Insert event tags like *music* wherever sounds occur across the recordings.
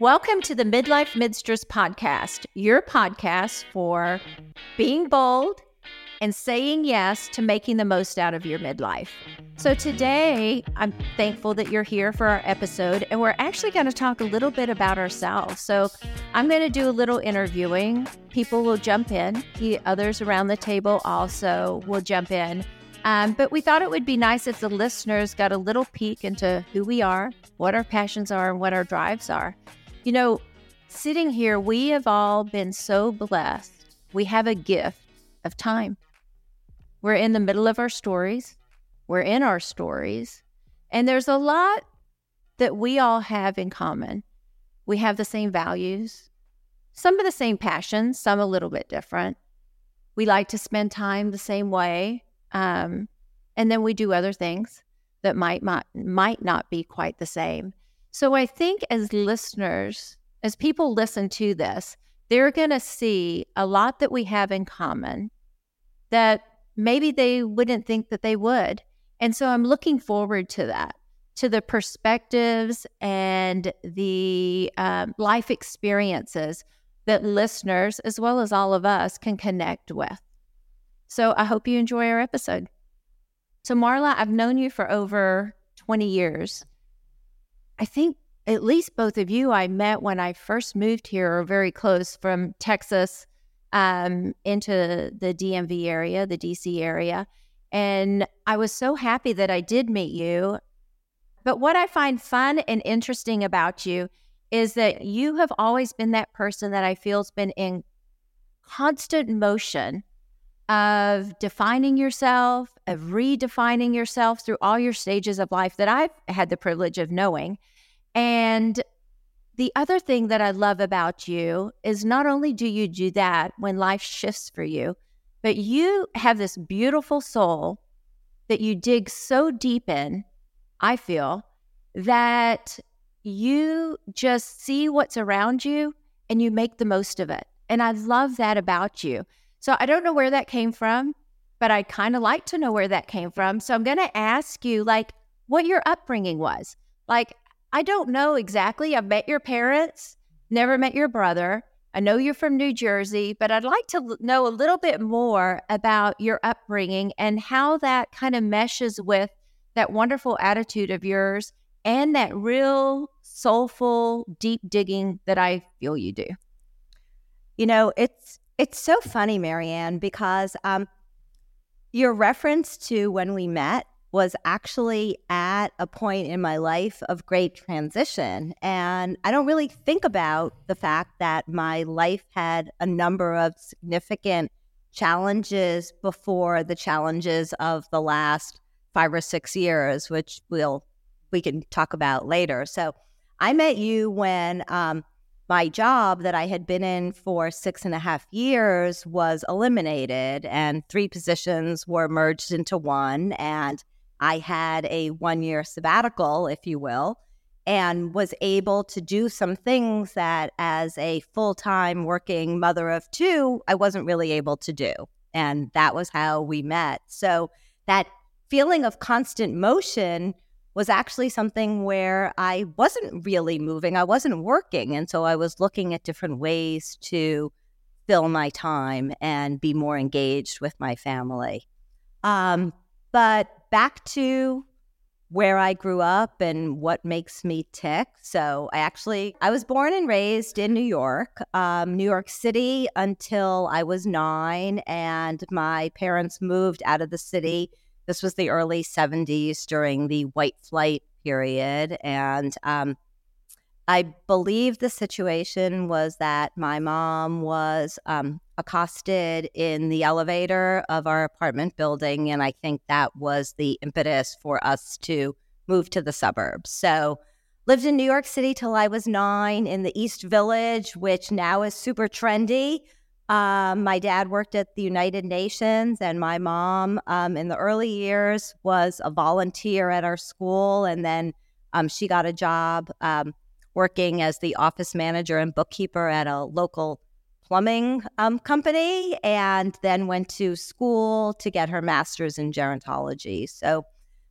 Welcome to the Midlife Midsters podcast, your podcast for being bold and saying yes to making the most out of your midlife. So, today I'm thankful that you're here for our episode, and we're actually going to talk a little bit about ourselves. So, I'm going to do a little interviewing. People will jump in, the others around the table also will jump in. Um, but we thought it would be nice if the listeners got a little peek into who we are, what our passions are, and what our drives are. You know, sitting here, we have all been so blessed. We have a gift of time. We're in the middle of our stories, we're in our stories, and there's a lot that we all have in common. We have the same values, some of the same passions, some a little bit different. We like to spend time the same way. Um, and then we do other things that might, might might not be quite the same. So I think as listeners, as people listen to this, they're going to see a lot that we have in common that maybe they wouldn't think that they would. And so I'm looking forward to that, to the perspectives and the um, life experiences that listeners, as well as all of us, can connect with. So I hope you enjoy our episode. So, Marla, I've known you for over 20 years. I think at least both of you I met when I first moved here, or very close from Texas um, into the DMV area, the DC area. And I was so happy that I did meet you. But what I find fun and interesting about you is that you have always been that person that I feel has been in constant motion of defining yourself, of redefining yourself through all your stages of life that I've had the privilege of knowing. And the other thing that I love about you is not only do you do that when life shifts for you, but you have this beautiful soul that you dig so deep in, I feel, that you just see what's around you and you make the most of it. And I love that about you. So I don't know where that came from, but I kind of like to know where that came from. So I'm going to ask you, like, what your upbringing was. Like, I don't know exactly. I've met your parents, never met your brother. I know you're from New Jersey, but I'd like to know a little bit more about your upbringing and how that kind of meshes with that wonderful attitude of yours and that real soulful, deep digging that I feel you do. You know, it's it's so funny, Marianne, because um, your reference to when we met was actually at a point in my life of great transition. And I don't really think about the fact that my life had a number of significant challenges before the challenges of the last five or six years, which we'll we can talk about later. So I met you when um, my job that I had been in for six and a half years was eliminated, and three positions were merged into one. And I had a one year sabbatical, if you will, and was able to do some things that, as a full time working mother of two, I wasn't really able to do. And that was how we met. So, that feeling of constant motion was actually something where I wasn't really moving, I wasn't working. And so I was looking at different ways to fill my time and be more engaged with my family. Um, but back to where I grew up and what makes me tick. So I actually I was born and raised in New York, um, New York City until I was nine, and my parents moved out of the city. This was the early '70s during the white flight period, and um, I believe the situation was that my mom was um, accosted in the elevator of our apartment building. And I think that was the impetus for us to move to the suburbs. So, lived in New York City till I was nine in the East Village, which now is super trendy. Um, my dad worked at the United Nations, and my mom, um, in the early years, was a volunteer at our school. And then um, she got a job um, working as the office manager and bookkeeper at a local plumbing um, company and then went to school to get her master's in gerontology. So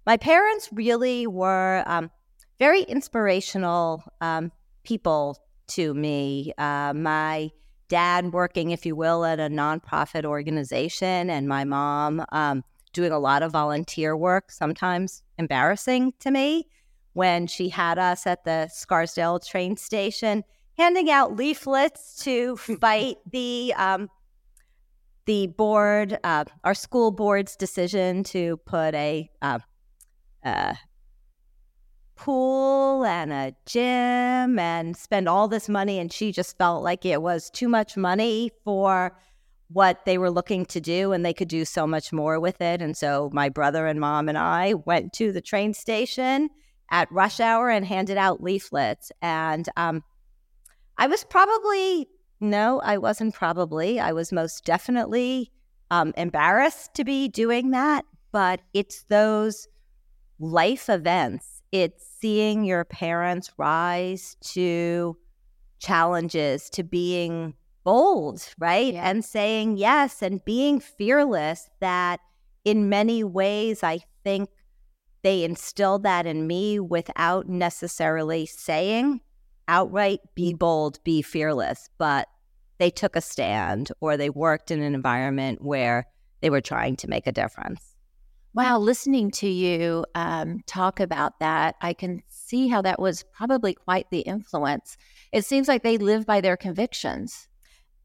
my parents really were um, very inspirational people to me. Uh, my dad working, if you will, at a nonprofit organization, and my mom um, doing a lot of volunteer work, sometimes embarrassing to me, when she had us at the Scarsdale train station handing out leaflets to *laughs* fight the um, the board, uh, our school board's decision to put a uh, uh, pool and a gym and spend all this money. And she just felt like it was too much money for what they were looking to do and they could do so much more with it. And so my brother and mom and I went to the train station at rush hour and handed out leaflets. And um, I was probably, no, I wasn't probably, I was most definitely um, embarrassed to be doing that. But it's those life events it's seeing your parents rise to challenges, to being bold, right? Yeah. And saying yes and being fearless that in many ways, I think they instilled that in me without necessarily saying outright, be mm. bold, be fearless. But they took a stand or they worked in an environment where they were trying to make a difference. Wow, listening to you um, talk about that, I can see how that was probably quite the influence. It seems like they live by their convictions.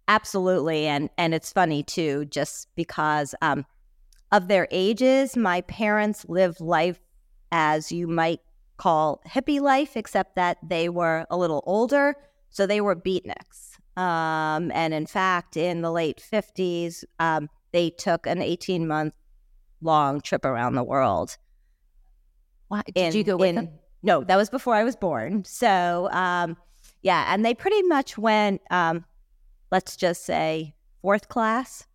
Absolutely, and and it's funny too, just because um, of their ages. My parents lived life as you might call hippie life, except that they were a little older, so they were beatniks. Um, and in fact, in the late fifties, um, they took an eighteen month long trip around the world. Why did in, you go in? No, that was before I was born. So, um, yeah, and they pretty much went, um, let's just say, fourth class,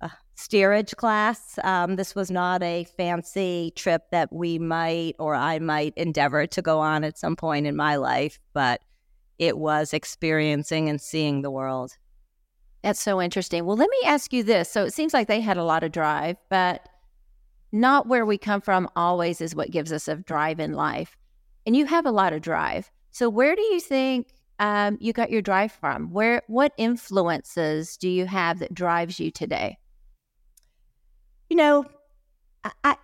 uh, steerage class. Um, this was not a fancy trip that we might or I might endeavor to go on at some point in my life, but it was experiencing and seeing the world. That's so interesting. Well, let me ask you this. So it seems like they had a lot of drive, but not where we come from always is what gives us a drive in life. And you have a lot of drive. So where do you think um, you got your drive from? Where what influences do you have that drives you today? You know, I, I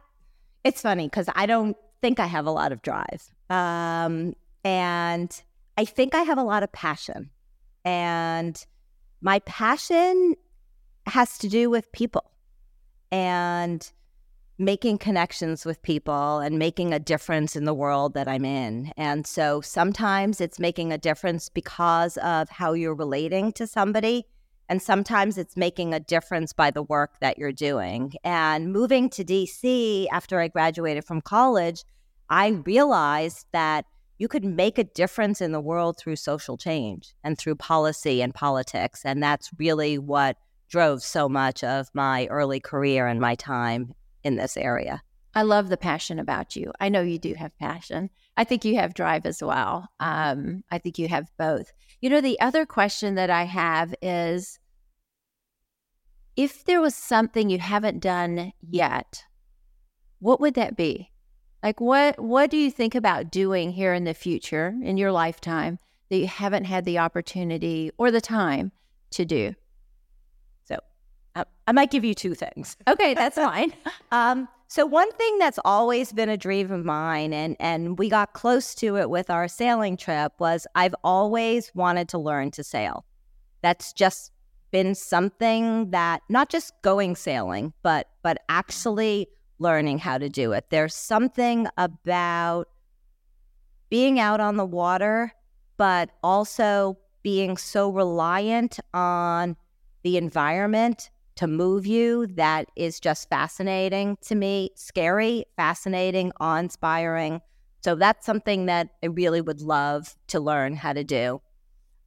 it's funny because I don't think I have a lot of drive, um, and I think I have a lot of passion, and my passion has to do with people, and making connections with people and making a difference in the world that I'm in. And so sometimes it's making a difference because of how you're relating to somebody. And sometimes it's making a difference by the work that you're doing. And moving to DC after I graduated from college, I realized that you could make a difference in the world through social change and through policy and politics. And that's really what drove so much of my early career and my time in this area. I love the passion about you. I know you do have passion. I think you have drive as well. Um, I think you have both. You know, the other question that I have is if there was something you haven't done yet, what would that be? Like what what do you think about doing here in the future in your lifetime that you haven't had the opportunity or the time to do? I might give you two things. Okay, that's fine. *laughs* um, so one thing that's always been a dream of mine, and and we got close to it with our sailing trip, was I've always wanted to learn to sail. That's just been something that not just going sailing, but but actually learning how to do it. There's something about being out on the water, but also being so reliant on the environment to move you that is just fascinating to me, scary, fascinating, awe inspiring. So that's something that I really would love to learn how to do.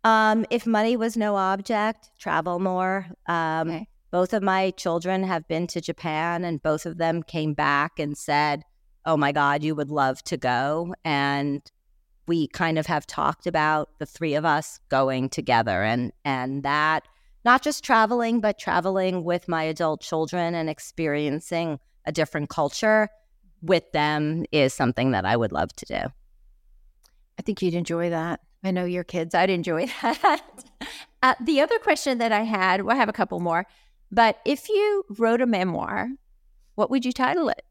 Um, if money was no object, travel more. Um, okay. Both of my children have been to Japan, and both of them came back and said, Oh my God, you would love to go. And we kind of have talked about the three of us going together. And, and that not just traveling, but traveling with my adult children and experiencing a different culture with them is something that I would love to do. I think you'd enjoy that. I know your kids. I'd enjoy *laughs* that. uh, the other question that I had, well, I have a couple more, but if you wrote a memoir, what would you title it?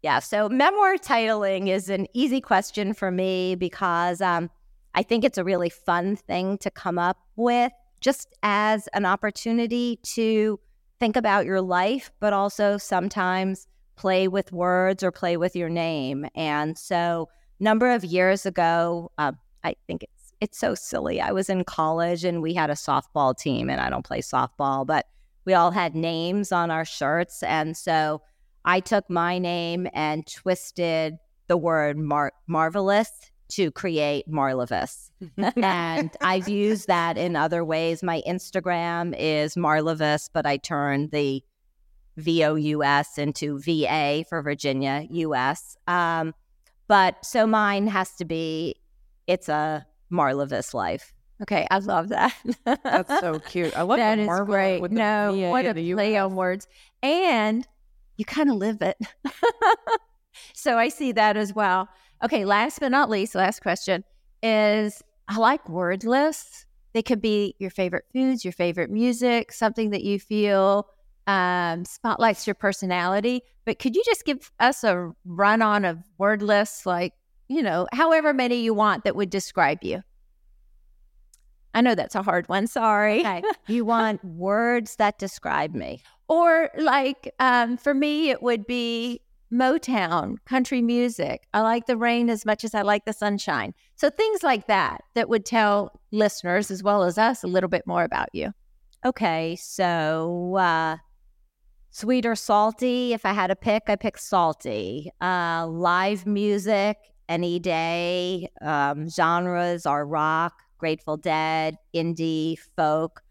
Yeah, so memoir titling is an easy question for me because um, I think it's a really fun thing to come up with just as an opportunity to think about your life, but also sometimes play with words or play with your name. And so, number of years ago, uh, I think it's it's so silly. I was in college and we had a softball team, and I don't play softball, but we all had names on our shirts, and so I took my name and twisted the word mar- marvelous to create Marlavous. *laughs* and I've used that in other ways. My Instagram is Marlavous, but I turned the V O U S into VA for Virginia US. Um, but so mine has to be, it's a Marlavous life. Okay, I love that. That's so cute. I love *laughs* that is Marvel great. with the No, what a the play on words. And you kind of live it. *laughs* so I see that as well. Okay, last but not least, last question is I like word lists. They could be your favorite foods, your favorite music, something that you feel um, spotlights your personality. But could you just give us a run on of word lists, like, you know, however many you want that would describe you? I know that's a hard one. Sorry. Okay. you want *laughs* words that describe me. Or like um, for me, it would be Motown, country music. I like the rain as much as I like the sunshine. So things like that that would tell listeners as well as us a little bit more about you. Okay, so uh, sweet or salty? If I had to pick, I pick salty. Uh, live music any day. Um, genres are rock, Grateful Dead, indie, folk.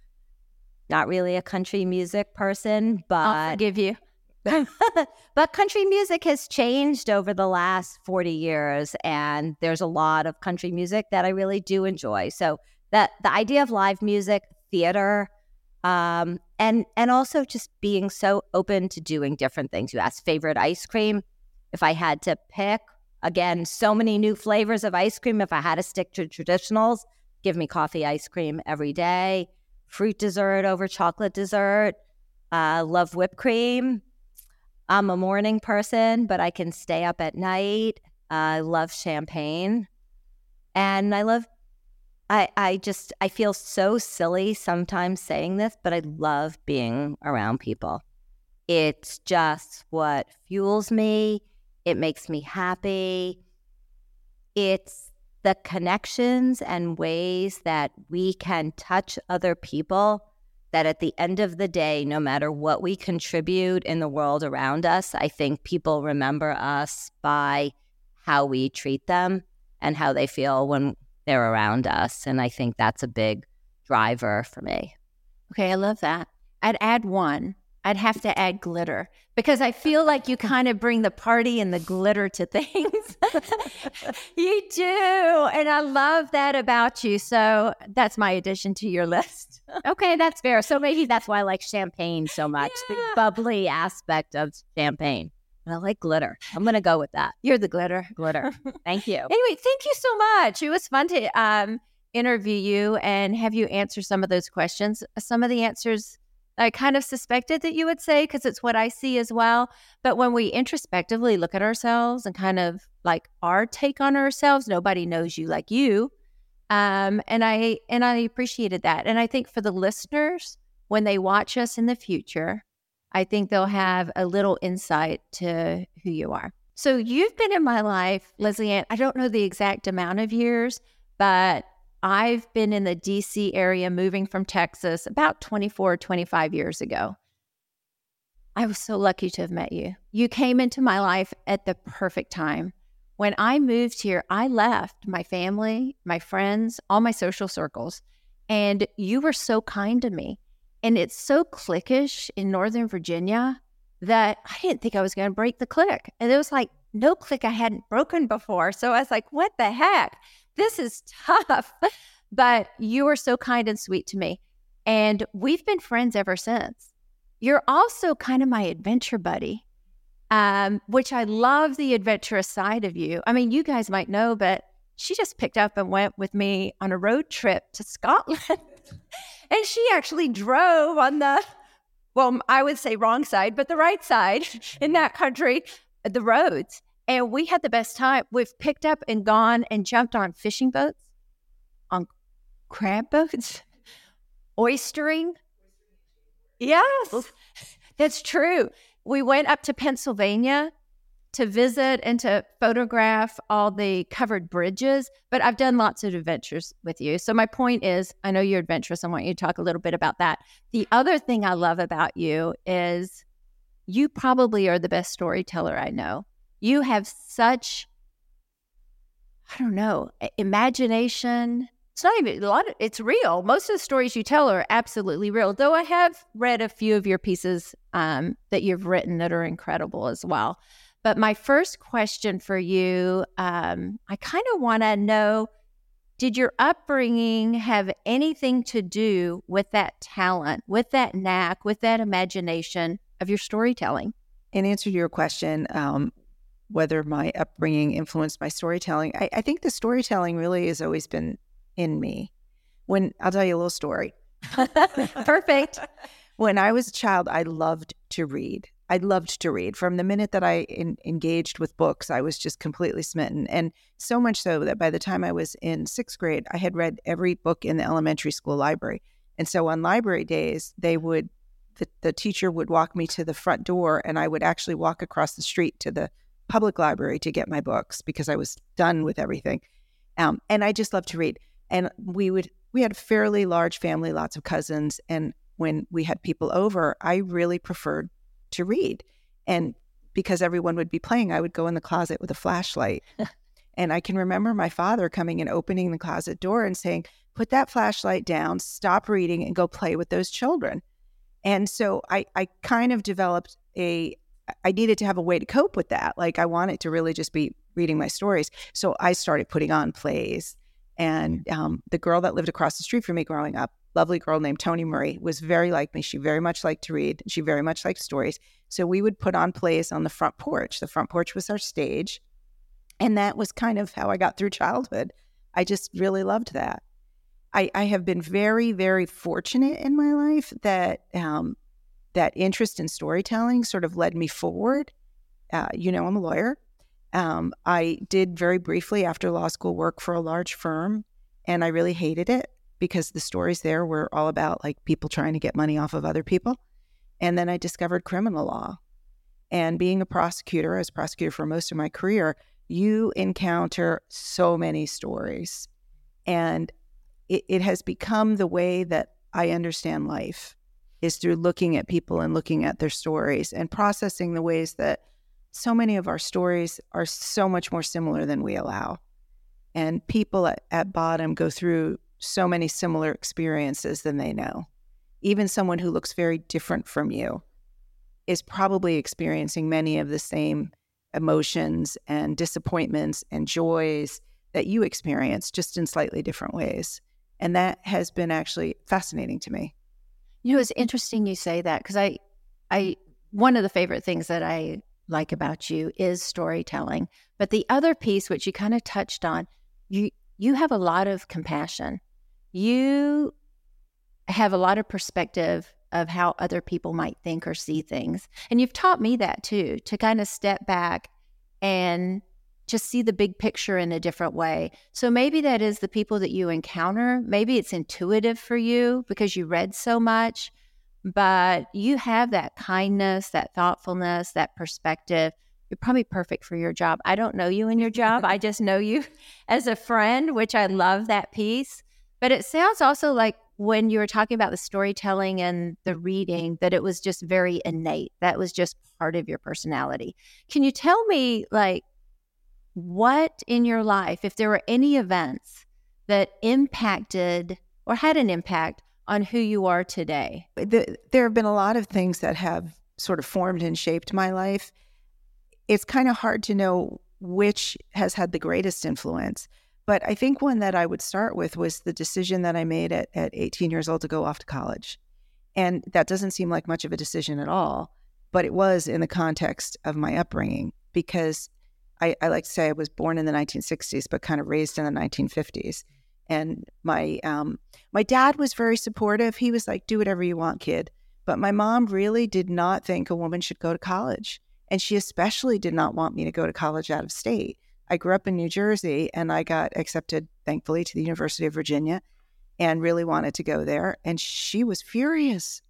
Not really a country music person, but I'll forgive you. *laughs* but country music has changed over the last 40 years and there's a lot of country music that I really do enjoy. So that the idea of live music, theater, um, and and also just being so open to doing different things. You asked favorite ice cream. If I had to pick, again, so many new flavors of ice cream. If I had to stick to traditionals, give me coffee ice cream every day, fruit dessert over chocolate dessert. Uh, love whipped cream. I'm a morning person, but I can stay up at night. I love champagne. And I love I I just I feel so silly sometimes saying this, but I love being around people. It's just what fuels me. It makes me happy. It's the connections and ways that we can touch other people that at the end of the day, no matter what we contribute in the world around us, I think people remember us by how we treat them and how they feel when they're around us. And I think that's a big driver for me. Okay, I love that. I'd add one. I'd have to add glitter because I feel like you kind of bring the party and the glitter to *laughs* things. you do. And I love that about you. So that's my addition to your list. *laughs* Okay, that's fair. So maybe that's why I like champagne so much the bubbly aspect of champagne. And I like glitter. I'm going to go with that. You're the glitter. Glitter. Thank you. *laughs* Anyway, thank you so much. It was fun to um, interview you and have you answer some of those questions. Some of the answers I kind of suspected that you would say because it's what I see as well. But when we introspectively look at ourselves and kind of like our take on ourselves, nobody knows you like you. Um, and I and I appreciated that. And I think for the listeners, when they watch us in the future, I think they'll have a little insight to who you are. So you've been in my life, Leslie Ann. I don't know the exact amount of years, but I've been in the DC area moving from Texas about 24, 25 years ago. I was so lucky to have met you. You came into my life at the perfect time. When I moved here, I left my family, my friends, all my social circles, and you were so kind to me. And it's so cliquish in Northern Virginia that I didn't think I was going to break the clique. And it was like no clique I hadn't broken before. So I was like, what the heck? This is tough. *laughs* but you were so kind and sweet to me. And we've been friends ever since. You're also kind of my adventure buddy, um, which I love the adventurous side of you. I mean, you guys might know, but she just picked up and went with me on a road trip to Scotland. *laughs* and she actually drove on the, well, I would say wrong side, but the right side *laughs* in that country, the roads. And we had the best time. We've picked up and gone and jumped on fishing boats, on crab boats, *laughs* oystering. Yes, that's true. We went up to Pennsylvania to visit and to photograph all the covered bridges, but I've done lots of adventures with you. So my point is, I know you're adventurous. I want you to talk a little bit about that. The other thing I love about you is you probably are the best storyteller I know. You have such I don't know, imagination. It's not even a lot of, it's real. Most of the stories you tell are absolutely real. Though I have read a few of your pieces um, that you've written that are incredible as well. But my first question for you, um, I kind of want to know did your upbringing have anything to do with that talent, with that knack, with that imagination of your storytelling? In answer to your question, um, whether my upbringing influenced my storytelling, I, I think the storytelling really has always been in me. When I'll tell you a little story. *laughs* Perfect. when I was a child, I loved to read. I loved to read. From the minute that I in, engaged with books, I was just completely smitten. And so much so that by the time I was in sixth grade, I had read every book in the elementary school library. And so on library days, they would, the, the teacher would walk me to the front door, and I would actually walk across the street to the public library to get my books because I was done with everything. Um, and I just loved to read. And we would, we had a fairly large family, lots of cousins. And when we had people over, I really preferred to read. And because everyone would be playing, I would go in the closet with a flashlight. *laughs* and I can remember my father coming and opening the closet door and saying, Put that flashlight down, stop reading, and go play with those children. And so I, I kind of developed a, I needed to have a way to cope with that. Like I wanted to really just be reading my stories. So I started putting on plays. And um, the girl that lived across the street from me growing up lovely girl named Tony Murray was very like me. She very much liked to read. She very much liked stories. So we would put on plays on the front porch. The front porch was our stage. And that was kind of how I got through childhood. I just really loved that. I, I have been very, very fortunate in my life that um, that interest in storytelling sort of led me forward. Uh, you know, I'm a lawyer. Um, I did very briefly after law school work for a large firm, and I really hated it because the stories there were all about like people trying to get money off of other people. And then I discovered criminal law. And being a prosecutor, as prosecutor for most of my career, you encounter so many stories. And it, it has become the way that I understand life is through looking at people and looking at their stories and processing the ways that so many of our stories are so much more similar than we allow. And people at, at bottom go through so many similar experiences than they know. Even someone who looks very different from you is probably experiencing many of the same emotions and disappointments and joys that you experience, just in slightly different ways. And that has been actually fascinating to me. You know, it's interesting you say that because I, I, one of the favorite things that I like about you is storytelling. But the other piece, which you kind of touched on, you you have a lot of compassion you have a lot of perspective of how other people might think or see things. And you've taught me that too, to kind of step back and just see the big picture in a different way. So maybe that is the people that you encounter. Maybe it's intuitive for you because you read so much, but you have that kindness, that thoughtfulness, that perspective. You're probably perfect for your job. I don't know you in your job. I just know you *laughs* as a friend, which I love that piece. But it sounds also like when you were talking about the storytelling and the reading, that it was just very innate. That was just part of your personality. Can you tell me, like, what in your life, if there were any events that impacted or had an impact on who you are today? The, there have been a lot of things that have sort of formed and shaped my life. It's kind of hard to know which has had the greatest influence. But I think one that I would start with was the decision that I made at, at 18 years old to go off to college. And that doesn't seem like much of a decision at all, but it was in the context of my upbringing because I, I like to say I was born in the 1960s, but kind of raised in the 1950s. And my um, my dad was very supportive. He was like, "Do whatever you want, kid." But my mom really did not think a woman should go to college, and she especially did not want me to go to college out of state. I grew up in New Jersey, and I got accepted, thankfully, to the University of Virginia, and really wanted to go there. And she was furious.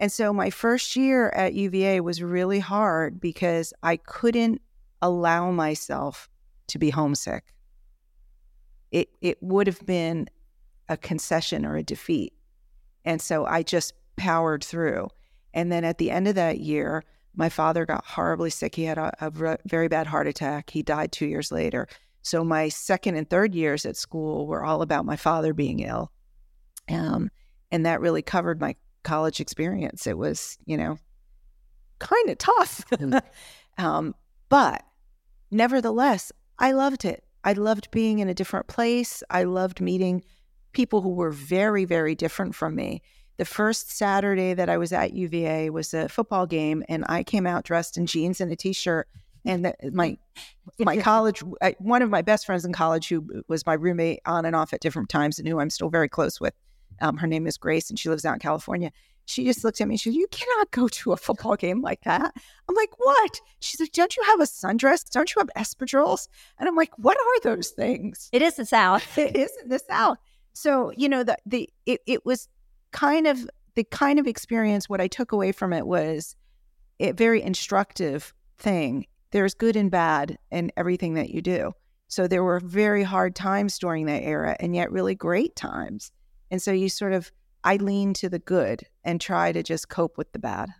And so my first year at UVA was really hard because I couldn't allow myself to be homesick. It it would have been a concession or a defeat. And so I just powered through. And then at the end of that year, my father got horribly sick. He had a, a very bad heart attack. He died two years later. So my second and third years at school were all about my father being ill. Um, and that really covered my college experience. It was, you know, kind of tough. *laughs* um, but nevertheless, I loved it. I loved being in a different place. I loved meeting people who were very, very different from me. The first Saturday that I was at UVA was a football game, and I came out dressed in jeans and a t-shirt. And the, my my *laughs* college, I, one of my best friends in college, who was my roommate on and off at different times, and who I'm still very close with, um, her name is Grace, and she lives out in California she just looked at me. She said, You cannot go to a football game like that. I'm like, What? She's like, Don't you have a sundress? Don't you have espadrilles? And I'm like, What are those things? It is the South. *laughs* it is the South. So, you know, the, the it, it was kind of the kind of experience, what I took away from it was a very instructive thing. There's good and bad in everything that you do. So there were very hard times during that era and yet really great times. And so you sort of I lean to the good and try to just cope with the bad.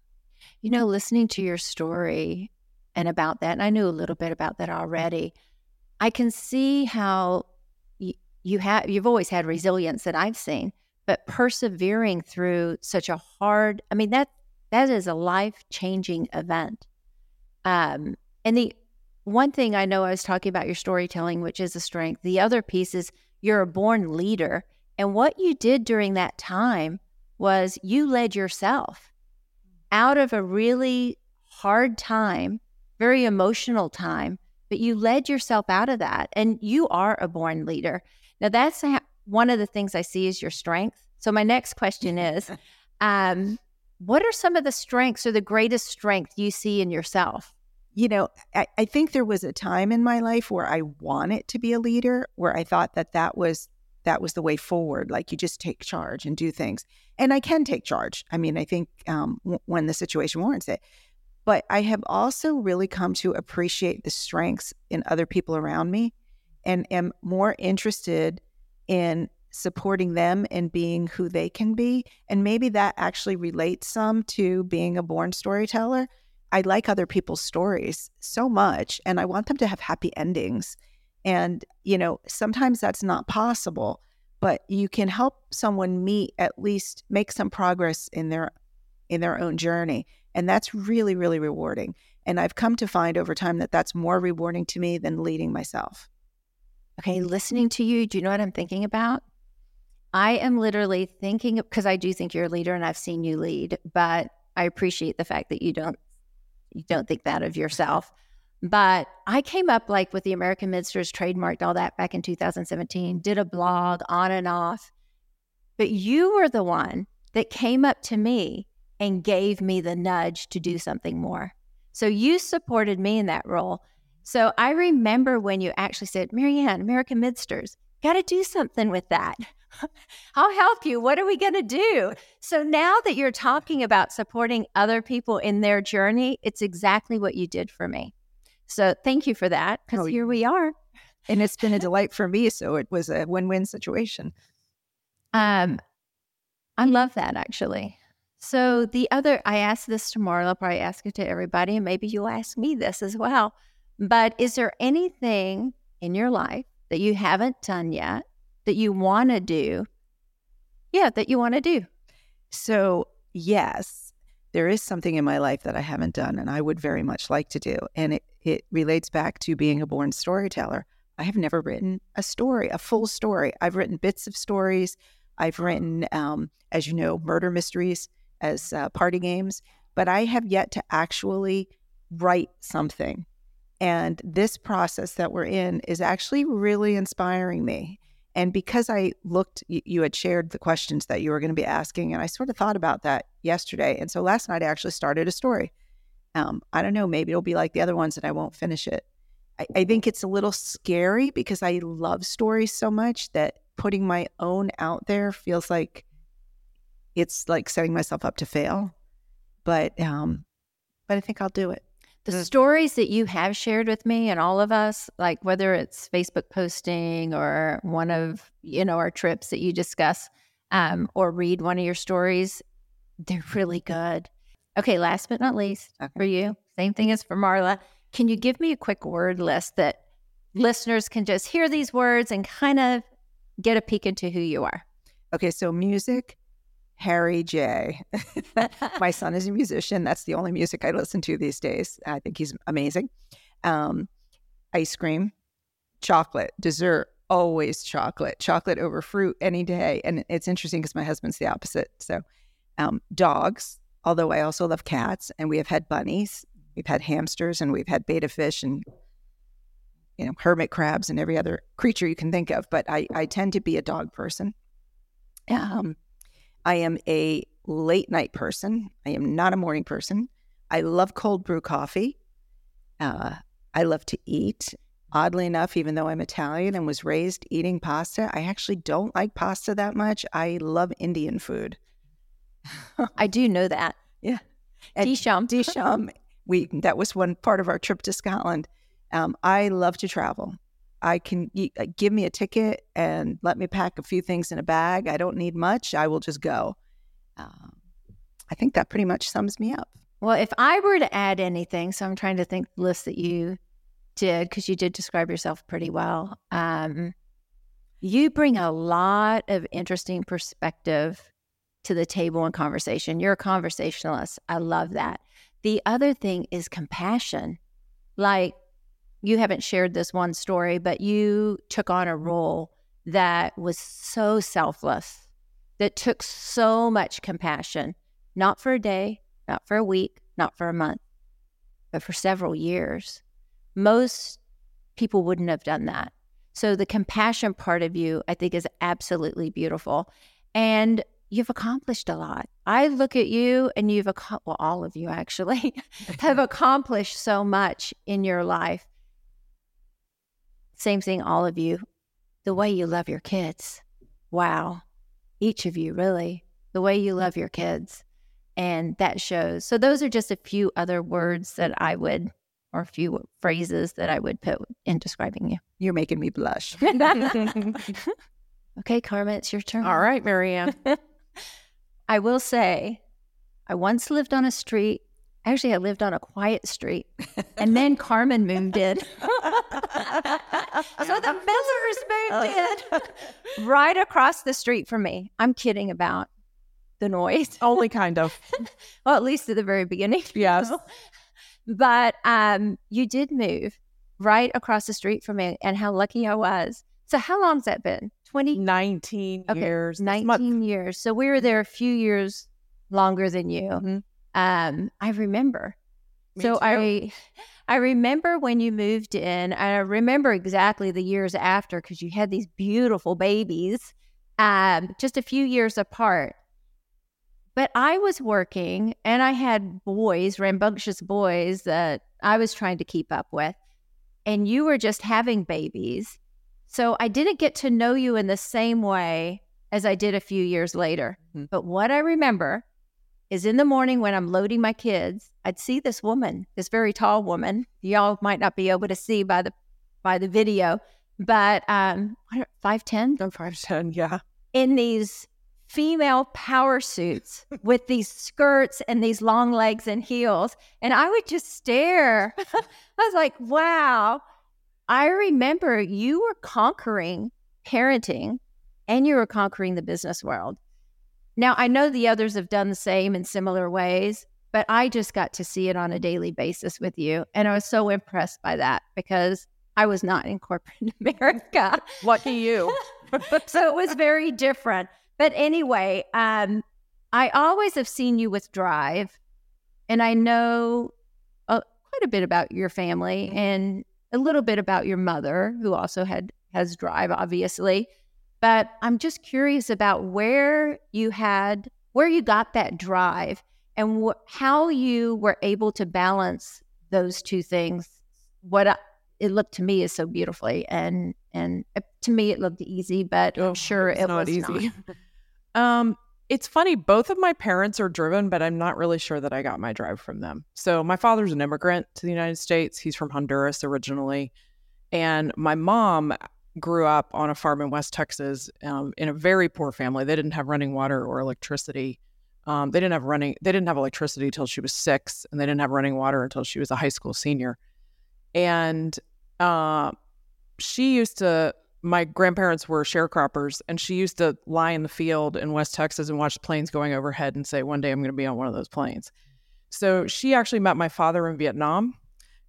You know, listening to your story and about that, and I knew a little bit about that already. I can see how y- you have you've always had resilience that I've seen, but persevering through such a hard, I mean that that is a life-changing event. Um, and the one thing I know I was talking about your storytelling, which is a strength. The other piece is you're a born leader and what you did during that time was you led yourself out of a really hard time, very emotional time, but you led yourself out of that. And you are a born leader. Now, that's one of the things I see as your strength. So, my next question *laughs* is um, what are some of the strengths or the greatest strength you see in yourself? You know, I, I think there was a time in my life where I wanted to be a leader, where I thought that that was that was the way forward. Like you just take charge and do things. And I can take charge. I mean, I think um, w- when the situation warrants it. But I have also really come to appreciate the strengths in other people around me and am more interested in supporting them and being who they can be. And maybe that actually relates some to being a born storyteller. I like other people's stories so much and I want them to have happy endings. And, you know, sometimes that's not possible, but you can help someone meet at least make some progress in their in their own journey. And that's really really rewarding. And I've come to find over time that that's more rewarding to me than leading myself. Okay, listening to you, do you know what I'm thinking about? I am literally thinking because I do think you're a leader and I've seen you lead, but I appreciate the fact that you don't you don't think that of yourself. But I came up like with the American Midsters trademarked all that back in 2017, did a blog on and off. But you were the one that came up to me and gave me the nudge to do something more. So you supported me in that role. So I remember when you actually said, Marianne, American Midsters, got to do something with that. *laughs* I'll help you. What are we going to do? So now that you're talking about supporting other people in their journey, it's exactly what you did for me. So thank you for that because oh, here we are. And it's been a delight for me. So it was a win win situation. Um, I love that actually. So the other, I asked this tomorrow. I'll probably ask it to everybody, and maybe you'll ask me this as well. But is there anything in your life that you haven't done yet that you want to do? Yeah, that you want to do. So, yes, there is something in my life that I haven't done and I would very much like to do. And it, it relates back to being a born storyteller. I have never written a story, a full story. I've written bits of stories. I've written, um, as you know, murder mysteries as uh, party games, but I have yet to actually write something. And this process that we're in is actually really inspiring me. And because I looked, you, had shared the questions that you were going to be asking, and I sort of thought about that yesterday. And so last night I actually started a story. Um, I don't know, maybe it'll be like the other ones and I won't finish it. I, I think it's a little scary because I love stories so much that putting my own out there feels like it's like setting myself up to fail. But um, but I think I'll do it. The stories that you have shared with me and all of us, like whether it's Facebook posting or one of you know our trips that you discuss, um, or read one of your stories, they're really good. Okay, last but not least, Okay. for you, same thing as for Marla. Can you give me a quick word list that listeners can just hear these words and kind of get a peek into who you are? Okay, so music, Harry J. *laughs* My *laughs* son is a musician. That's the only music I listen to these days. I think he's amazing. Um, ice cream, chocolate, dessert, always chocolate, chocolate over fruit any day. And it's interesting because my husband's the opposite. So, um, dogs, although I also love cats, and we have had bunnies, we've had hamsters, and we've had betta fish and you know hermit crabs and every other creature you can think of. But I, I tend to be a dog person. Um, I am a late night person. I am not a morning person. I love cold brew coffee. Uh, I love to eat. Oddly enough, even though I'm Italian and was raised eating pasta, I actually don't like pasta that much. I love Indian food. *laughs* I do know that. Yeah. Dishoom. Dishoom, we that was one part of our trip to Scotland. Um, I love to travel. I can uh, give me a ticket and let me pack a few things in a bag. I don't need much. I will just go. Um, I think that pretty much sums me up. Well, if I were to add anything, so I'm trying to think the list that you did because you did describe yourself pretty well. Um, you bring a lot of interesting perspective to the table and conversation. You're a conversationalist. I love that. The other thing is compassion. Like you haven't shared this one story, but you took on a mm-hmm. role that was so selfless, that took so much compassion, not for a day, not for a week, not for a month, but for several years. Most people wouldn't have done that. So the compassion part of you, I think, is absolutely beautiful. And you've accomplished a lot. I look at you and you've, ac- well, all of you actually *laughs* have *laughs* accomplished so much in your life. Same thing, all of you. The way you love your kids. Wow. Each of you, really. The way you love your kids. And that shows. So, those are just a few other words that I would, or a few phrases that I would put in describing you. You're making me blush. *laughs* *laughs* Okay, Carmen, it's your turn. All right, Marianne. *laughs* I will say, I once lived on a street. Actually, I lived on a quiet street, and then Carmen moved in. *laughs* so the Millers moved in right across the street from me. I'm kidding about the noise. Only kind of. *laughs* Well, at least at the very beginning. Yes. *laughs* But um, you did move right across the street from me, and how lucky I was. So, how long's that been? 20, 19 Okay, years. this 19 month. years. So we were there a few years longer than you. Mhm. Um, I remember. Me so too. I I remember when you moved in. I remember exactly the years after because you had these beautiful babies, um, just a few years apart. But I was working and I had boys, rambunctious boys that I was trying to keep up with. And you were just having babies. So I didn't get to know you in the same way as I did a few years later. Mhm. But what I remember is in the morning when I'm loading my kids, I'd see this woman, this very tall woman. Y'all might not be able to see by the by the video, but um, five ten I'm 5'10, yeah. in these female power suits *laughs* with these skirts and these long legs and heels. And I would just stare. *laughs* I was like, wow. I remember you were conquering parenting and you were conquering the business world. Now, I know the others have done the same in similar ways, but I just got to see it on a daily basis with you. And I was so impressed by that because I was not in corporate *laughs* America Lucky you. *laughs* so it was very different. But anyway, um, I always have seen you with drive, and I know uh, quite a bit about your family and a little bit about your mother, who also had has drive, obviously. But I'm just curious about where you had where you got that drive and wh- how you were able to balance those two things. What I, it looked to me is so beautifully, and and uh, to me it looked easy, but Oh, I'm sure it's it not was easy. not. *laughs* *laughs* Um, it's funny. Both of my parents are driven, but I'm not really sure that I got my drive from them. So my father's an immigrant to the United States. He's from Honduras originally, and my mom grew up on a farm in West Texas um, in a very poor family. They didn't have running water or electricity. Um, they didn't have running. They didn't have electricity until she was six, and they didn't have running water until she was a high school senior. And uh, she used to my grandparents were sharecroppers and she used to lie in the field in West Texas and watch planes going overhead and say, one day I'm going to be on one of those planes. So she actually met my father in Vietnam.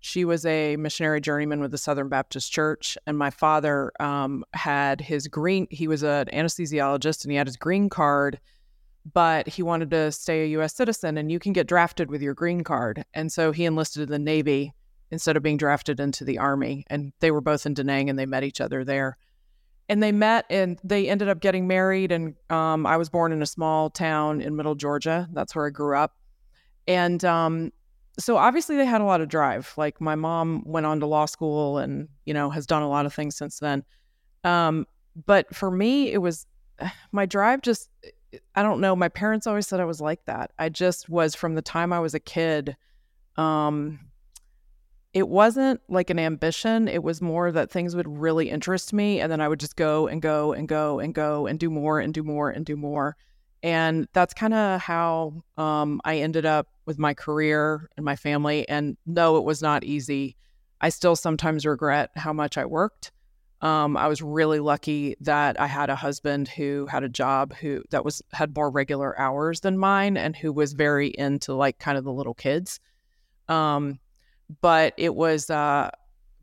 She was a missionary journeyman with the Southern Baptist Church. And my father um, had his green, he was an anesthesiologist and he had his green card, but he wanted to stay a US citizen and you can get drafted with your green card. And so he enlisted in the Navy instead of being drafted into the army. And they were both in Da Nang and they met each other there. And they met and they ended up getting married. And um, I was born in a small town in middle Georgia. That's where I grew up. And um, so obviously they had a lot of drive. Like my mom went on to law school and, you know, has done a lot of things since then. Um, but for me, it was *sighs* my drive just, I don't know. My parents always said I was like that. I just was from the time I was a kid. Um, it wasn't like an ambition. It was more that things would really interest me. And then I would just go and go and go and go and do more and do more and do more. And that's kind of how um, I ended up with my career and my family. And no, it was not easy. I still sometimes regret how much I worked. Um, I was really lucky that I had a husband who had a job who that was had more regular hours than mine and who was very into like kind of the little kids. Um, but it was uh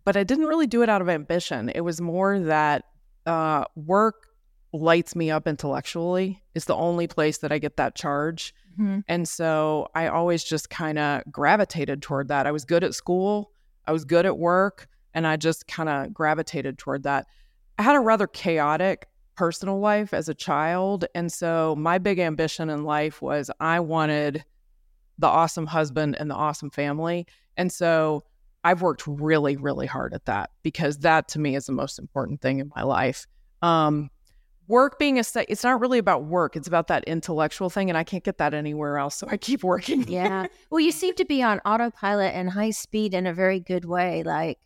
but I didn't really do it out of ambition. It was more that uh work lights me up intellectually. It's the only place that I get that charge. Mhm. And so I always just kind of gravitated toward that. I was good at school, I was good at work, and I just kind of gravitated toward that. I had a rather chaotic personal life as a child. And so my big ambition in life was I wanted the awesome husband and the awesome family. And so I've worked really, really hard at that because that to me is the most important thing in my life. Um, work being a se- it's not really about work it's about that intellectual thing and i can't get that anywhere else so i keep working Yeah. Well, you seem to be on autopilot and high speed in a very good way. Like,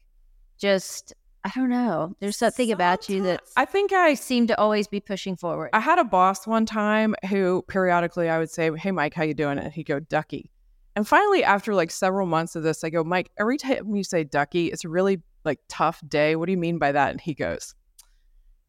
just, I don't know. There's something about you that i think i seem to always be pushing forward. i had a boss one time who periodically i would say hey mike how you doing and he'd go ducky and finally after like several months of this i go mike every time you say ducky it's a really like tough day what do you mean by that and he goes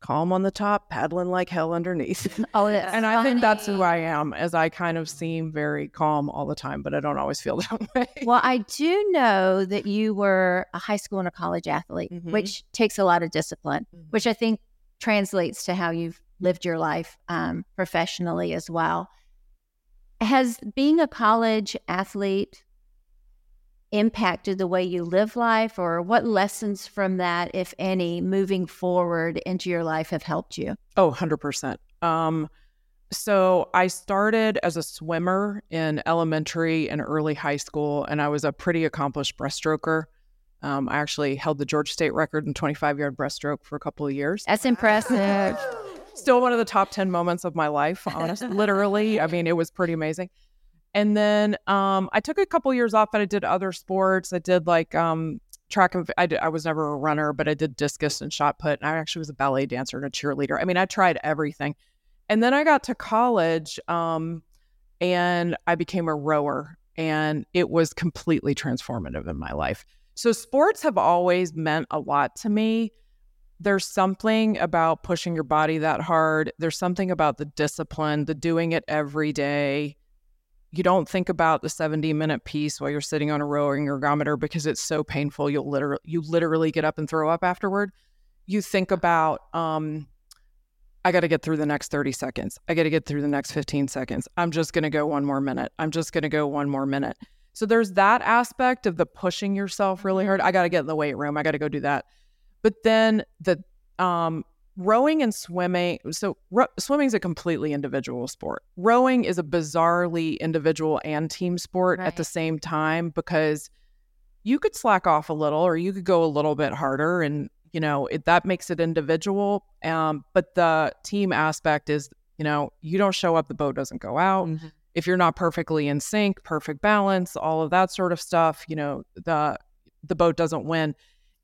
calm on the top paddling like hell underneath *laughs* oh, that's and I think that's who I am, as I kind of seem very calm all the time, but I don't always feel *laughs* that way. Well, I do know that you were a high school and a college athlete, Mhm. which takes a lot of discipline, Mhm. which I think translates to how you've lived your life um, professionally as well. Has being a college athlete impacted the way you live life, or what lessons from that, if any, moving forward into your life have helped you? Oh, 100%. Um, so I started as a swimmer in elementary and early high school, and I was a pretty accomplished breaststroker. Um, I actually held the Georgia State record in 25 yard breaststroke for a couple of years. That's impressive. Still one of the top 10 moments of my life, honestly. Literally. I mean, it was pretty amazing. And then um, I took a couple years off, but I did other sports. I did like um, track and I, did, I was never a runner, but I did discus and shot put. And I actually was a ballet dancer and a cheerleader. I mean, I tried everything. And then I got to college um, and I became a rower, and it was completely transformative in my life. So, sports have always meant a lot to me. There's something about pushing your body that hard, there's something about the discipline, the doing it every day. You don't think about the 70 minute piece while you're sitting on a rowing ergometer because it's so painful. You'll literally you literally get up and throw up afterward. You think about um, I got to get through the next 30 seconds. I got to get through the next 15 seconds. I'm just going to go one more minute. I'm just going to go one more minute. So there's that aspect of the pushing yourself really hard. I got to get in the weight room. I got to go do that. But then the um, rowing and swimming. So ro- swimming is a completely individual sport. Rowing is a bizarrely individual and team sport at the same time because you could slack off a little or you could go a little bit harder and you know it, that makes it individual um, but the team aspect is you know you don't show up the boat doesn't go out if you're not perfectly in sync perfect balance all of that sort of stuff you know the the boat doesn't win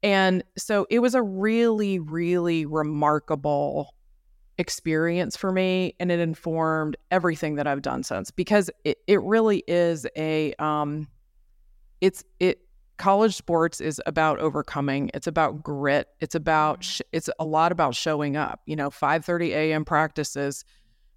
and so it was a really really remarkable experience for me and it informed everything that I've done since because it, it really is a um it's it college sports is about overcoming it's about grit it's about sh- it's a lot about showing up you know 5:30 a.m. practices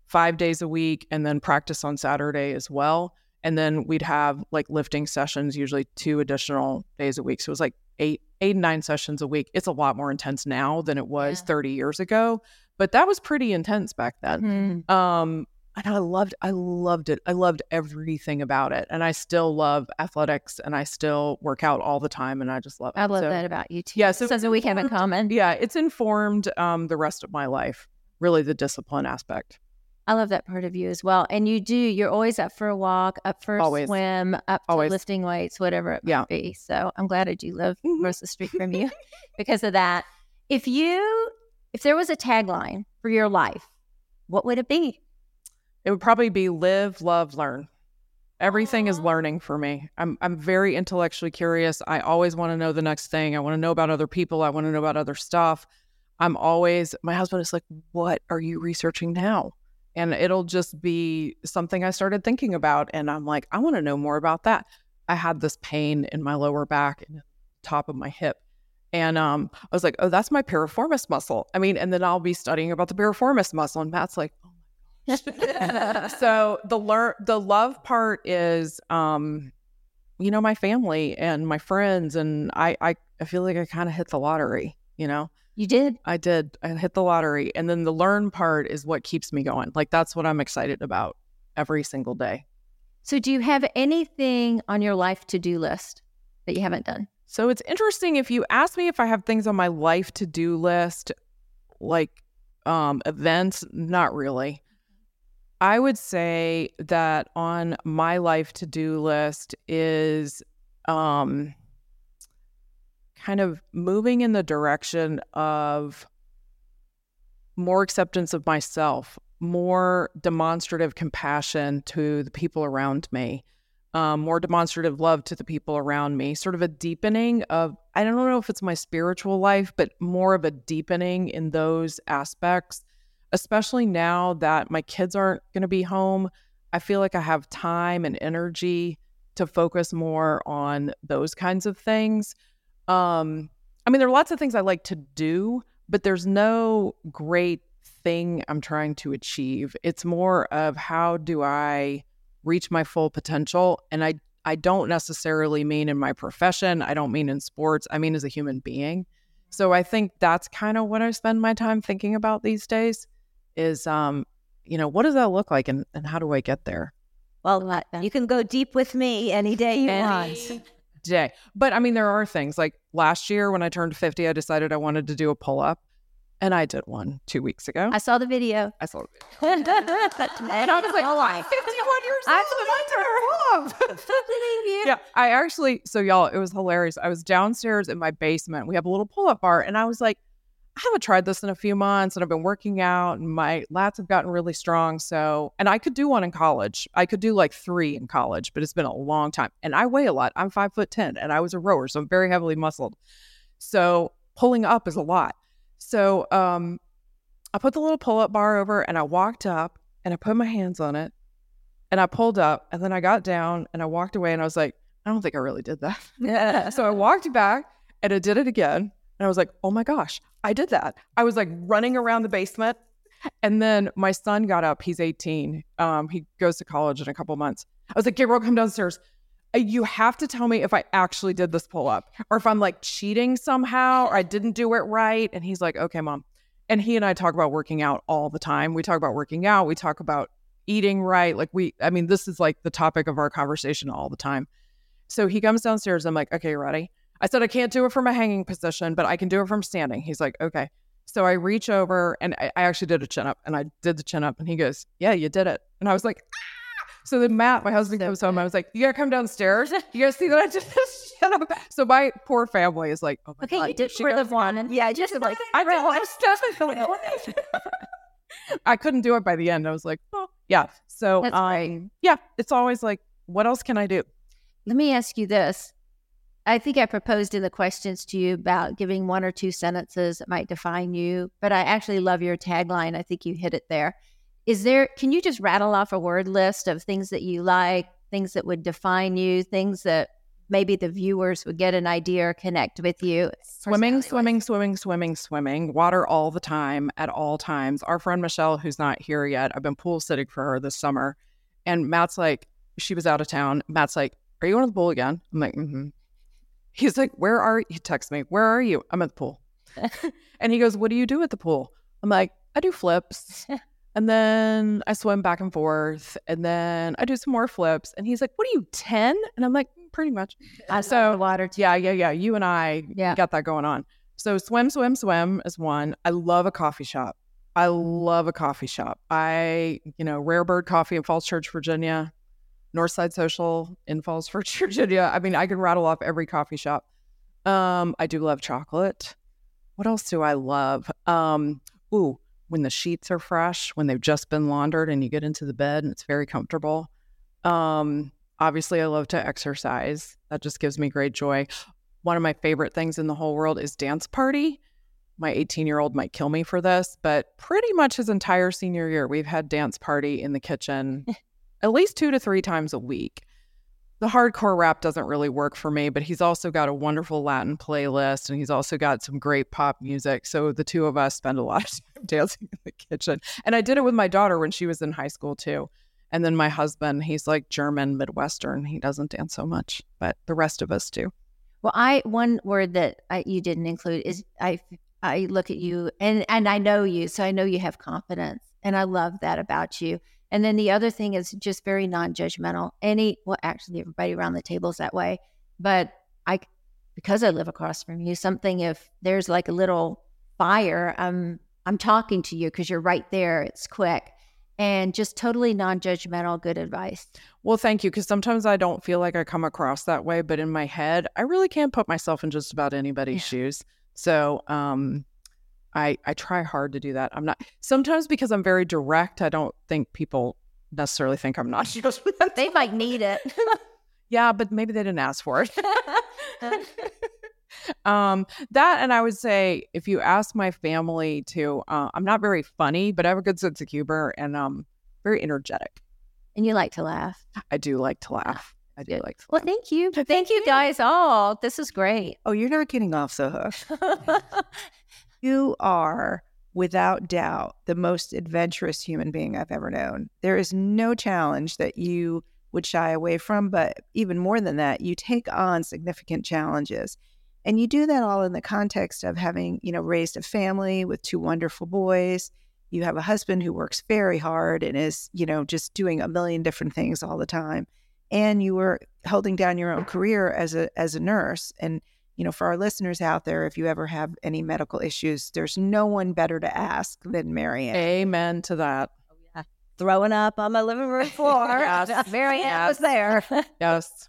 5 days a week and then practice on Saturday as well and then we'd have like lifting sessions usually two additional days a week so it was like 8 8 9 sessions a week it's a lot more intense now than it was Yeah. 30 years ago but that was pretty intense back then Mhm. um and I loved I loved it. I loved everything about it. And I still love athletics and I still work out all the time and I just love it. I love So, that about you too. Yeah, so something we have in common. Yeah, it's informed um the rest of my life. Really the discipline aspect. I love that part of you as well. And you do, you're always up for a walk, up for a Always. swim, up Always. lifting weights, whatever it Yeah. might be. So I'm glad I do live Mhm. across the street from you *laughs* because of that. If you, if there was a tagline for your life, what would it be? It would probably be live, love, learn. Everything is learning for me. I'm I'm very intellectually curious. I always want to know the next thing. I want to know about other people. I want to know about other stuff. I'm always my husband is like, "What are you researching now?" And it'll just be something I started thinking about and I'm like, "I want to know more about that." I had this pain in my lower back and top of my hip. And um, I was like, "Oh, that's my piriformis muscle." I mean, and then I'll be studying about the piriformis muscle and Matt's like, "Oh my gosh. *laughs* so the learn the love part is um you know my family and my friends and i i, I feel like i kind of hit the lottery you know You did. i did i hit the lottery and then the learn part is what keeps me going like that's what i'm excited about every single day So do you have anything on your life to do list that you haven't done? so it's interesting if you ask me if i have things on my life to do list like um events not really I would say that on my life to do list is um, kind of moving in the direction of more acceptance of myself, more demonstrative compassion to the people around me, um, more demonstrative love to the people around me, sort of a deepening of, I don't know if it's my spiritual life, but more of a deepening in those aspects especially now that my kids aren't going to be home, I feel like I have time and energy to focus more on those kinds of things. Um, I mean, there are lots of things I like to do, but there's no great thing I'm trying to achieve. It's more of how do I reach my full potential? And I, I don't necessarily mean in my profession, I don't mean in sports, I mean as a human being. So I think that's kind of what I spend my time thinking about these days is um you know what does that look like and, and how do i get there Well, you can go deep with me any day you want. Day. But i mean there are things like last year when i turned 50 i decided i wanted to do a pull-up and i did one two weeks ago. I saw the video. i saw it *laughs* and I was like, oh, I- 51 years I old *laughs* yeah i actually so y'all it was hilarious. I was downstairs in my basement. We have a little pull-up bar and i was like I haven't tried this in a few months and I've been working out and my lats have gotten really strong. So, and I could do one in college. I could do like three in college, but it's been a long time. And I weigh a lot. I'm five foot 10 and I was a rower. So I'm very heavily muscled. So pulling up is a lot. So, um, I put the little pull up bar over and I walked up and I put my hands on it and I pulled up and then I got down and I walked away and I was like, I don't think I really did that. Yeah. so I walked back and I did it again. And I was like, oh my gosh, I did that. I was like running around the basement. And then my son got up. He's 18. Um, he goes to college in a couple months. I was like, Gabriel, come downstairs. Uh, You have to tell me if I actually did this pull up or if I'm like cheating somehow or I didn't do it right. And he's like, okay, mom. And he and I talk about working out all the time. We talk about working out. We talk about eating right. Like we, I mean, this is like the topic of our conversation all the time. So he comes downstairs. I'm like, okay, ready? I said, I can't do it from a hanging position, but I can do it from standing. He's like, okay. So I reach over and I, I actually did a chin up and I did the chin up and he goes, yeah, you did it. And I was like, ah! So then Matt, my husband, comes home. I was like, you gotta come downstairs. *laughs* You guys see that I did this chin up? So my poor family is like, oh my Okay, God. you did she for goes- the one. Yeah, just like I realized *laughs* I couldn't do it by the end. I was like, oh, yeah. So, That's um, yeah, it's always like, what else can I do? Let me ask you this. I think I proposed in the questions to you about giving one or two sentences that might define you, but I actually love your tagline. I think you hit it there. Is there, can you just rattle off a word list of things that you like, things that would define you, things that maybe the viewers would get an idea or connect with you? Swimming, swimming, swimming, swimming, swimming, water all the time at all times. Our friend Michelle, who's not here yet, I've been pool sitting for her this summer. And Matt's like, she was out of town. Matt's like, Are you going to the pool again? I'm like, mm-hmm. He's like, Where are you? He texts me, Where are you? I'm at the pool. *laughs* and he goes, What do you do at the pool? I'm like, I do flips. *laughs* And then I swim back and forth. And then I do some more flips. And he's like, What are you, 10? And I'm like, "Mm, Pretty much. I So, water. Yeah, yeah, yeah. You and I Yeah. got that going on. So swim, swim, swim is one. I love a coffee shop. I love a coffee shop. I, you know, Rare Bird Coffee in Falls Church, Virginia, Northside Social in Falls Church, *laughs* Virginia. I mean, I can rattle off every coffee shop. Um, I do love chocolate. What else do I love? Um, ooh, when the sheets are fresh, when they've just been laundered and you get into the bed and it's very comfortable. Um, obviously I love to exercise. That just gives me great joy. One of my favorite things in the whole world is dance party. My 18 year old might kill me for this, but pretty much his entire senior year, we've had dance party in the kitchen *laughs* at least two to three times a week. The hardcore rap doesn't really work for me, but he's also got a wonderful Latin playlist and he's also got some great pop music. So the two of us spend a lot of *laughs* time dancing in the kitchen. And I did it with my daughter when she was in high school too. And then my husband, he's like German, Midwestern. He doesn't dance so much, but the rest of us do. Well, I one word that I, you didn't include is I I look at you and and I know you, so I know you have confidence, and I love that about you. And then the other thing is just very non-judgmental. Any well, actually, everybody around the table is that way, but I because I live across from you, something if there's like a little fire, I'm I'm talking to you because you're right there. It's quick and just totally non-judgmental. Good advice. Well, thank you. Because sometimes I don't feel like I come across that way, but in my head, I really can't put myself in just about anybody's Yeah. shoes. So, um, I I try hard to do that. I'm not sometimes because I'm very direct. I don't think people necessarily think I'm not *laughs* judgmental. They might need it. *laughs* yeah, but maybe they didn't ask for it. *laughs* um, that and I would say if you ask my family to, uh, I'm not very funny, but I have a good sense of humor and um, very energetic. and you like to laugh. I do like to laugh. I do like to Well, thank you. Thank you guys all. This is great. Oh, you're not getting off the hook. You are, without doubt, the most adventurous human being I've ever known. There is no challenge that you would shy away from, but even more than that, you take on significant challenges. And you do that all in the context of having, you know, raised a family with two wonderful boys. You have a husband who works very hard and is, you know, just doing a million different things all the time. And you were holding down your own career as a as a nurse. And you know, for our listeners out there, if you ever have any medical issues, there's no one better to ask than Marianne. Amen to that. throwing up on my living room floor. Yes. Mary Ann Yes. was there. *laughs* Yes.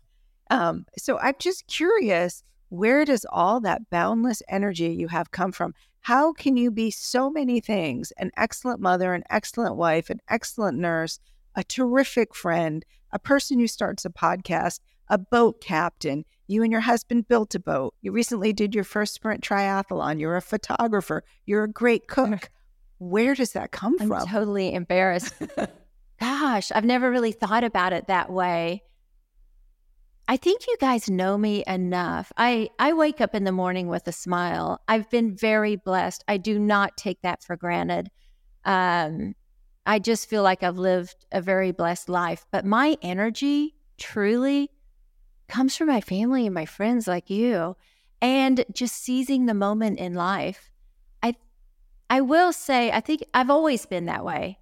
Um, so I'm just curious, where does all that boundless energy you have come from? How can you be so many things an excellent mother, an excellent wife, an excellent nurse, a terrific friend, a person who starts a podcast, a boat captain? You and your husband built a boat. You recently did your first sprint triathlon. You're a photographer. You're a great cook. *laughs* Where does that come I'm from? totally embarrassed. *laughs* Gosh, I've never really thought about it that way. I think you guys know me enough. I, I wake up in the morning with a smile. I've been very blessed. I do not take that for granted. Um, I just feel like I've lived a very blessed life. But my energy truly comes from my family and my friends like you and just seizing the moment in life. I I will say I think I've always been that way.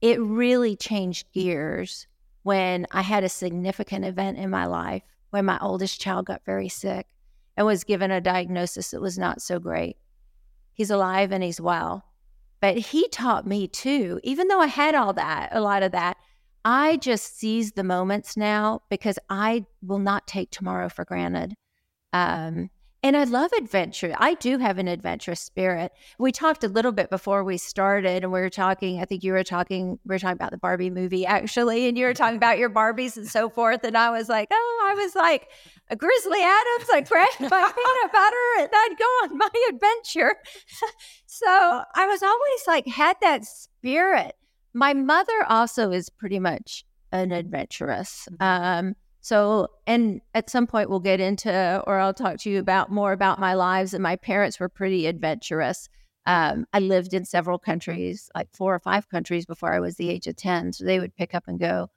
It really changed gears when I had a significant event in my life when my oldest child got very sick and was given a diagnosis that was not so great. He's alive and he's well. But he taught me too, even though I had all that, a lot of that, I just seize the moments now because I will not take tomorrow for granted. Um, and I love adventure. I do have an adventurous spirit. We talked a little bit before we started, and we were talking. I think you were talking. We were talking about the Barbie movie, actually, and you were talking about your Barbies and so forth. And I was like, oh, I was like a Grizzly Adams. I grabbed *laughs* my peanut butter, and I'd go on my adventure. *laughs* so I was always like had that spirit. My mother also is pretty much an adventurous. Um, so, and at some point we'll get into, or I'll talk to you about more about my lives. And my parents were pretty adventurous. Um, I lived in several countries, like four or five countries before I was the age of 10. So they would pick up and go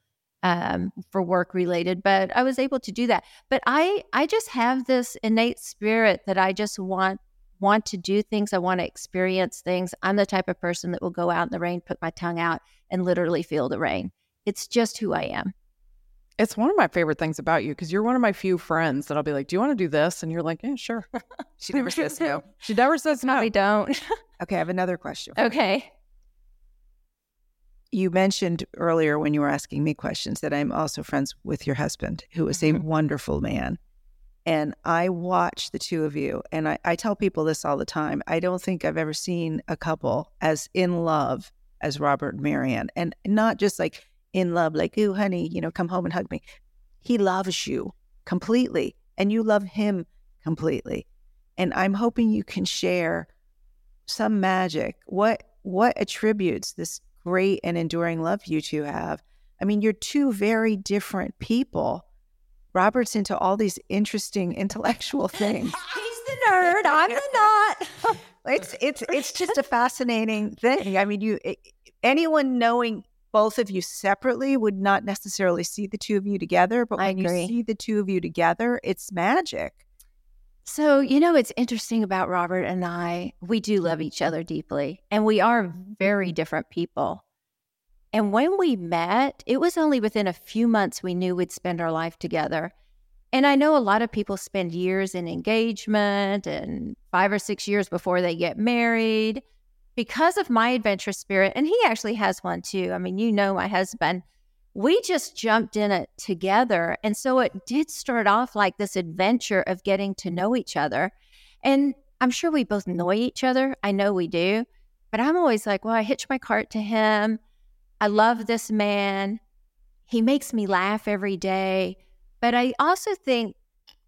um, for work related, but I was able to do that. But I, I just have this innate spirit that I just want want to do things. I want to experience things. I'm the type of person that will go out in the rain, put my tongue out, and literally feel the rain. It's just who I am. It's one of my favorite things about you because you're one of my few friends that I'll be like, "Do you want to do this?" And you're like, "Yeah, sure." *laughs* She never says no. She never says no. *laughs* We don't. *laughs* Okay, I have another question. okay. You mentioned earlier when you were asking me questions that I'm also friends with your husband, who is a Mhm. wonderful man. And I watch the two of you, and I, I tell people this all the time. I don't think I've ever seen a couple as in love as Robert and Marianne, and not just like in love, like, ooh, honey, you know, come home and hug me. He loves you completely, and you love him completely. And I'm hoping you can share some magic. What what attributes this great and enduring love you two have? I mean, you're two very different people. Robert's into all these interesting intellectual *laughs* things. He's the nerd. I'm the not. *laughs* it's it's it's just a fascinating thing. I mean, you it- anyone knowing both of you separately would not necessarily see the two of you together, but when you see the two of you together, it's magic. So, you know, it's interesting about Robert and I. We do love each other deeply, and we are very mm-hmm. different people. And when we met, it was only within a few months we knew we'd spend our life together. And I know a lot of people spend years in engagement and five or six years before they get married because of my adventurous spirit. And he actually has one too. I mean, you know, my husband, we just jumped in it together. And so it did start off like this adventure of getting to know each other. And I'm sure we both know each other. I know we do. But I'm always like, well, I hitch my cart to him. I love this man. He makes me laugh every day. But I also think,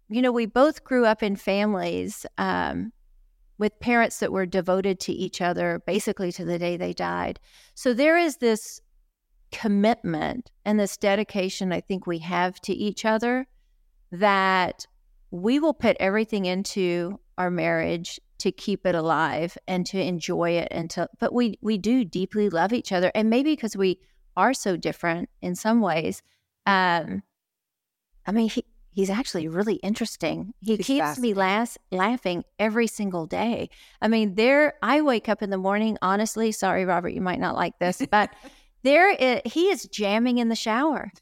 you know, we both grew up in families um, with parents that were devoted to each other basically to the day they died. So there is this commitment and this dedication I think we have to each other that we will put everything into our marriage to keep it alive and to enjoy it and to but we we do deeply love each other and maybe because we are so different in some ways um i mean he he's actually really interesting. He He's keeps me las- laughing every single day. I mean there i wake up in the morning honestly sorry robert you might not like this but *laughs* there he is jamming in the shower.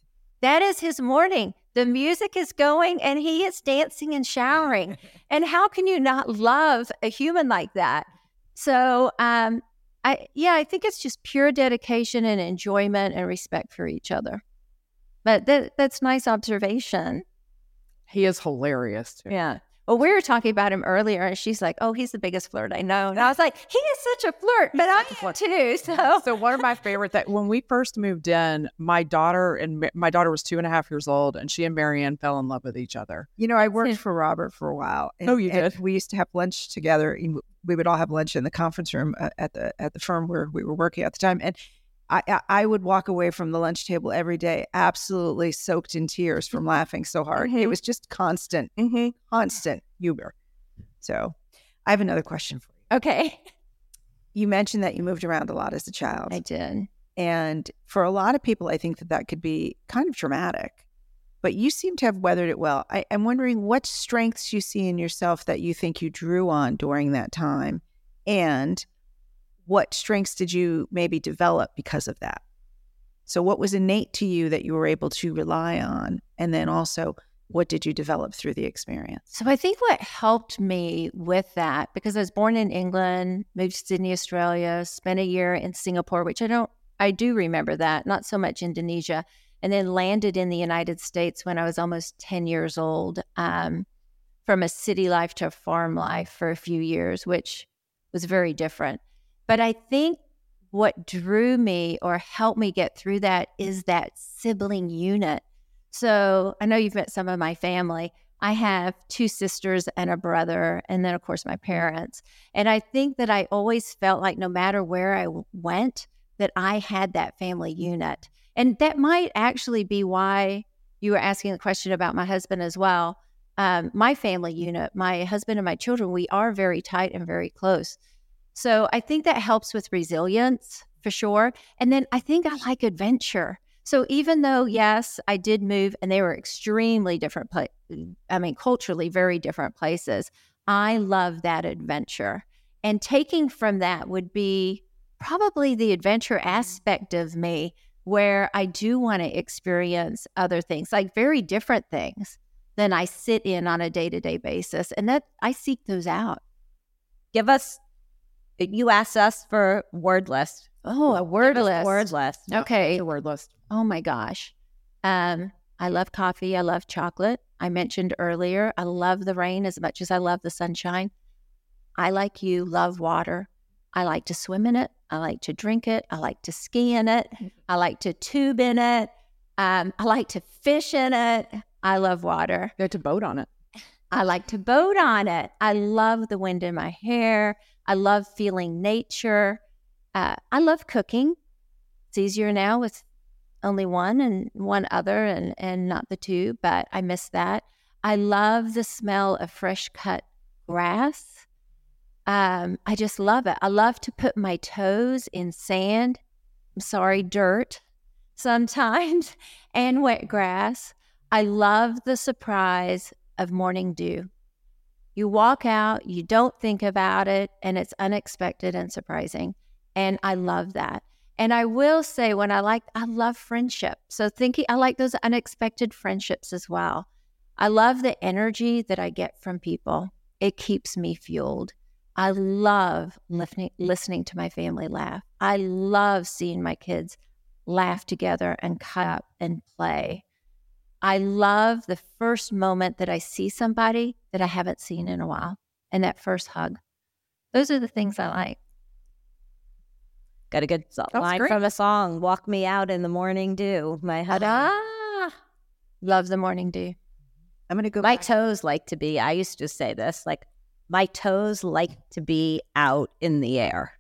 That is his morning the music is going and he is dancing and showering and how can you not love a human like that so um i yeah i think it's just pure dedication and enjoyment and respect for each other but that that's nice observation He is hilarious. Too. yeah well we were talking about him earlier and she's like oh he's the biggest flirt i know and i was like he is such a flirt but i am too so So one of my favorite that when we first moved in, my daughter and my daughter was two and a half years old, and she and Marianne fell in love with each other. You know, I worked for Robert for a while. Oh, you and did? We used to have lunch together. We would all have lunch in the conference room uh, at the at the firm where we were working at the time, and I I- would walk away from the lunch table every day absolutely soaked in tears from laughing so hard. It Mhm. was just constant, Mm-hmm. constant humor. So, I have another question for you. okay *laughs* You mentioned that you moved around a lot as a child, i did and for a lot of people, I think that that could be kind of traumatic. But you seem to have weathered it well. I, I'm wondering what strengths you see in yourself that you think you drew on during that time, and what strengths did you maybe develop because of that? So, what was innate to you that you were able to rely on, and then also what did you develop through the experience? So I think what helped me with that, because I was born in England, moved to Sydney, Australia, spent a year in Singapore, which I don't, I do remember that, not so much Indonesia, and then landed in the United States when I was almost 10 years old, um, from a city life to a farm life for a few years, which was very different. But I think what drew me or helped me get through that is that sibling unit so I know you've met some of my family. I have two sisters and a brother, and then, of course, my parents. And I think that I always felt like no matter where I went, that I had that family unit. And that might actually be why you were asking the question about my husband as well. Um, my family unit, my husband and my children, we are very tight and very close. So I think that helps with resilience for sure. And then I think I like adventure. So even though, mm. yes, I did move and they were extremely different, pla- mm, I mean, culturally very different places, I love that adventure. And taking from that would be probably the adventure mm. aspect of me where I do want to experience other things, like very different things than I sit in on a day to day basis. And that I seek those out. Give us, you asked us for word list. Oh, a word list. Word list. Okay. The word list. Oh my gosh. Um, I love coffee. I love chocolate. I mentioned earlier, I love the rain as much as I love the sunshine. I, like you, love water. I like to swim in it. I like to drink it. I like to ski in it. I like to tube in it. Um, I like to fish in it. I love water. You had to boat on it. I like to boat on it. I love the wind in my hair. I love feeling nature. Uh, I love cooking. It's easier now with only one and one other and, and not the two, but I miss that. I love the smell of fresh cut grass. Um, I just love it. I love to put my toes in sand. I'm sorry, dirt sometimes *laughs* and wet grass. I love the surprise of morning dew. You walk out, you don't think about it, and it's unexpected and surprising. And I love that. And I will say, when I like, I love friendship. So thinking, I like those unexpected friendships as well. I love the energy that I get from people. It keeps me fueled. I love listening, listening to my family laugh. I love seeing my kids laugh together and cut up and play. I love the first moment that I see somebody that I haven't seen in a while and that first hug. Those are the things I like. Got a good so- line great. from a song. Walk me out in the morning dew. My husband. Ta-da! Love the morning dew. I'm going to go My back. toes like to be, I used to say this, like my toes like to be out in the air.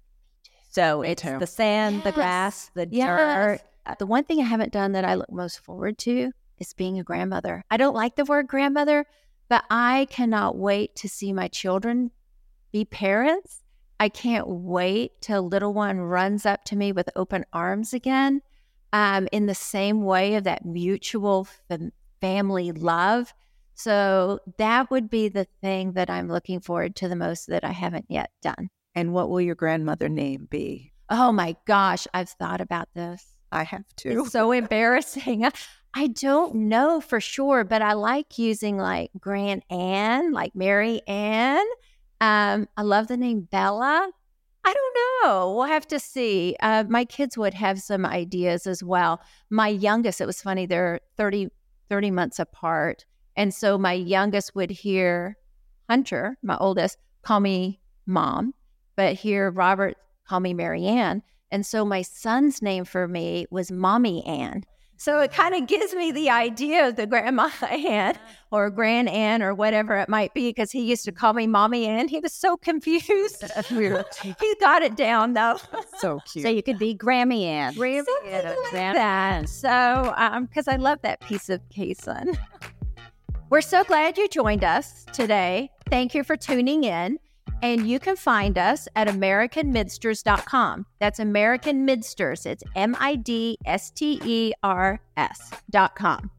So Me it's too. the sand, the grass, the Yes. dirt. The one thing I haven't done that I look most forward to is being a grandmother. I don't like the word grandmother, but I cannot wait to see my children be parents. I can't wait till little one runs up to me with open arms again, um, in the same way of that mutual fam- family love. So that would be the thing that I'm looking forward to the most that I haven't yet done. And what will your grandmother name be? Oh my gosh, I've thought about this. I have to. It's so *laughs* embarrassing. I don't know for sure, but I like using like Grand Anne, like Mary Ann. Um, I love the name Bella. I don't know. We'll have to see. Uh, my kids would have some ideas as well. My youngest, it was funny, they're 30, 30 months apart. And so my youngest would hear Hunter, my oldest, call me mom, but hear Robert call me Mary Marianne. And so my son's name for me was Mommy Ann. So it kind of gives me the idea of the grandma *laughs* Ann or Grand Ann or whatever it might be, because he used to call me Mommy Ann. He was so *laughs* confused. *laughs* he got it down though. so cute. So you could be Grammy Ann. Something like that. So, um, because I love that piece of casein. We're so glad you joined us today. Thank you for tuning in. And you can find us at AmericanMidsters.com. That's American Midsters. It's M I D S T E R S.com.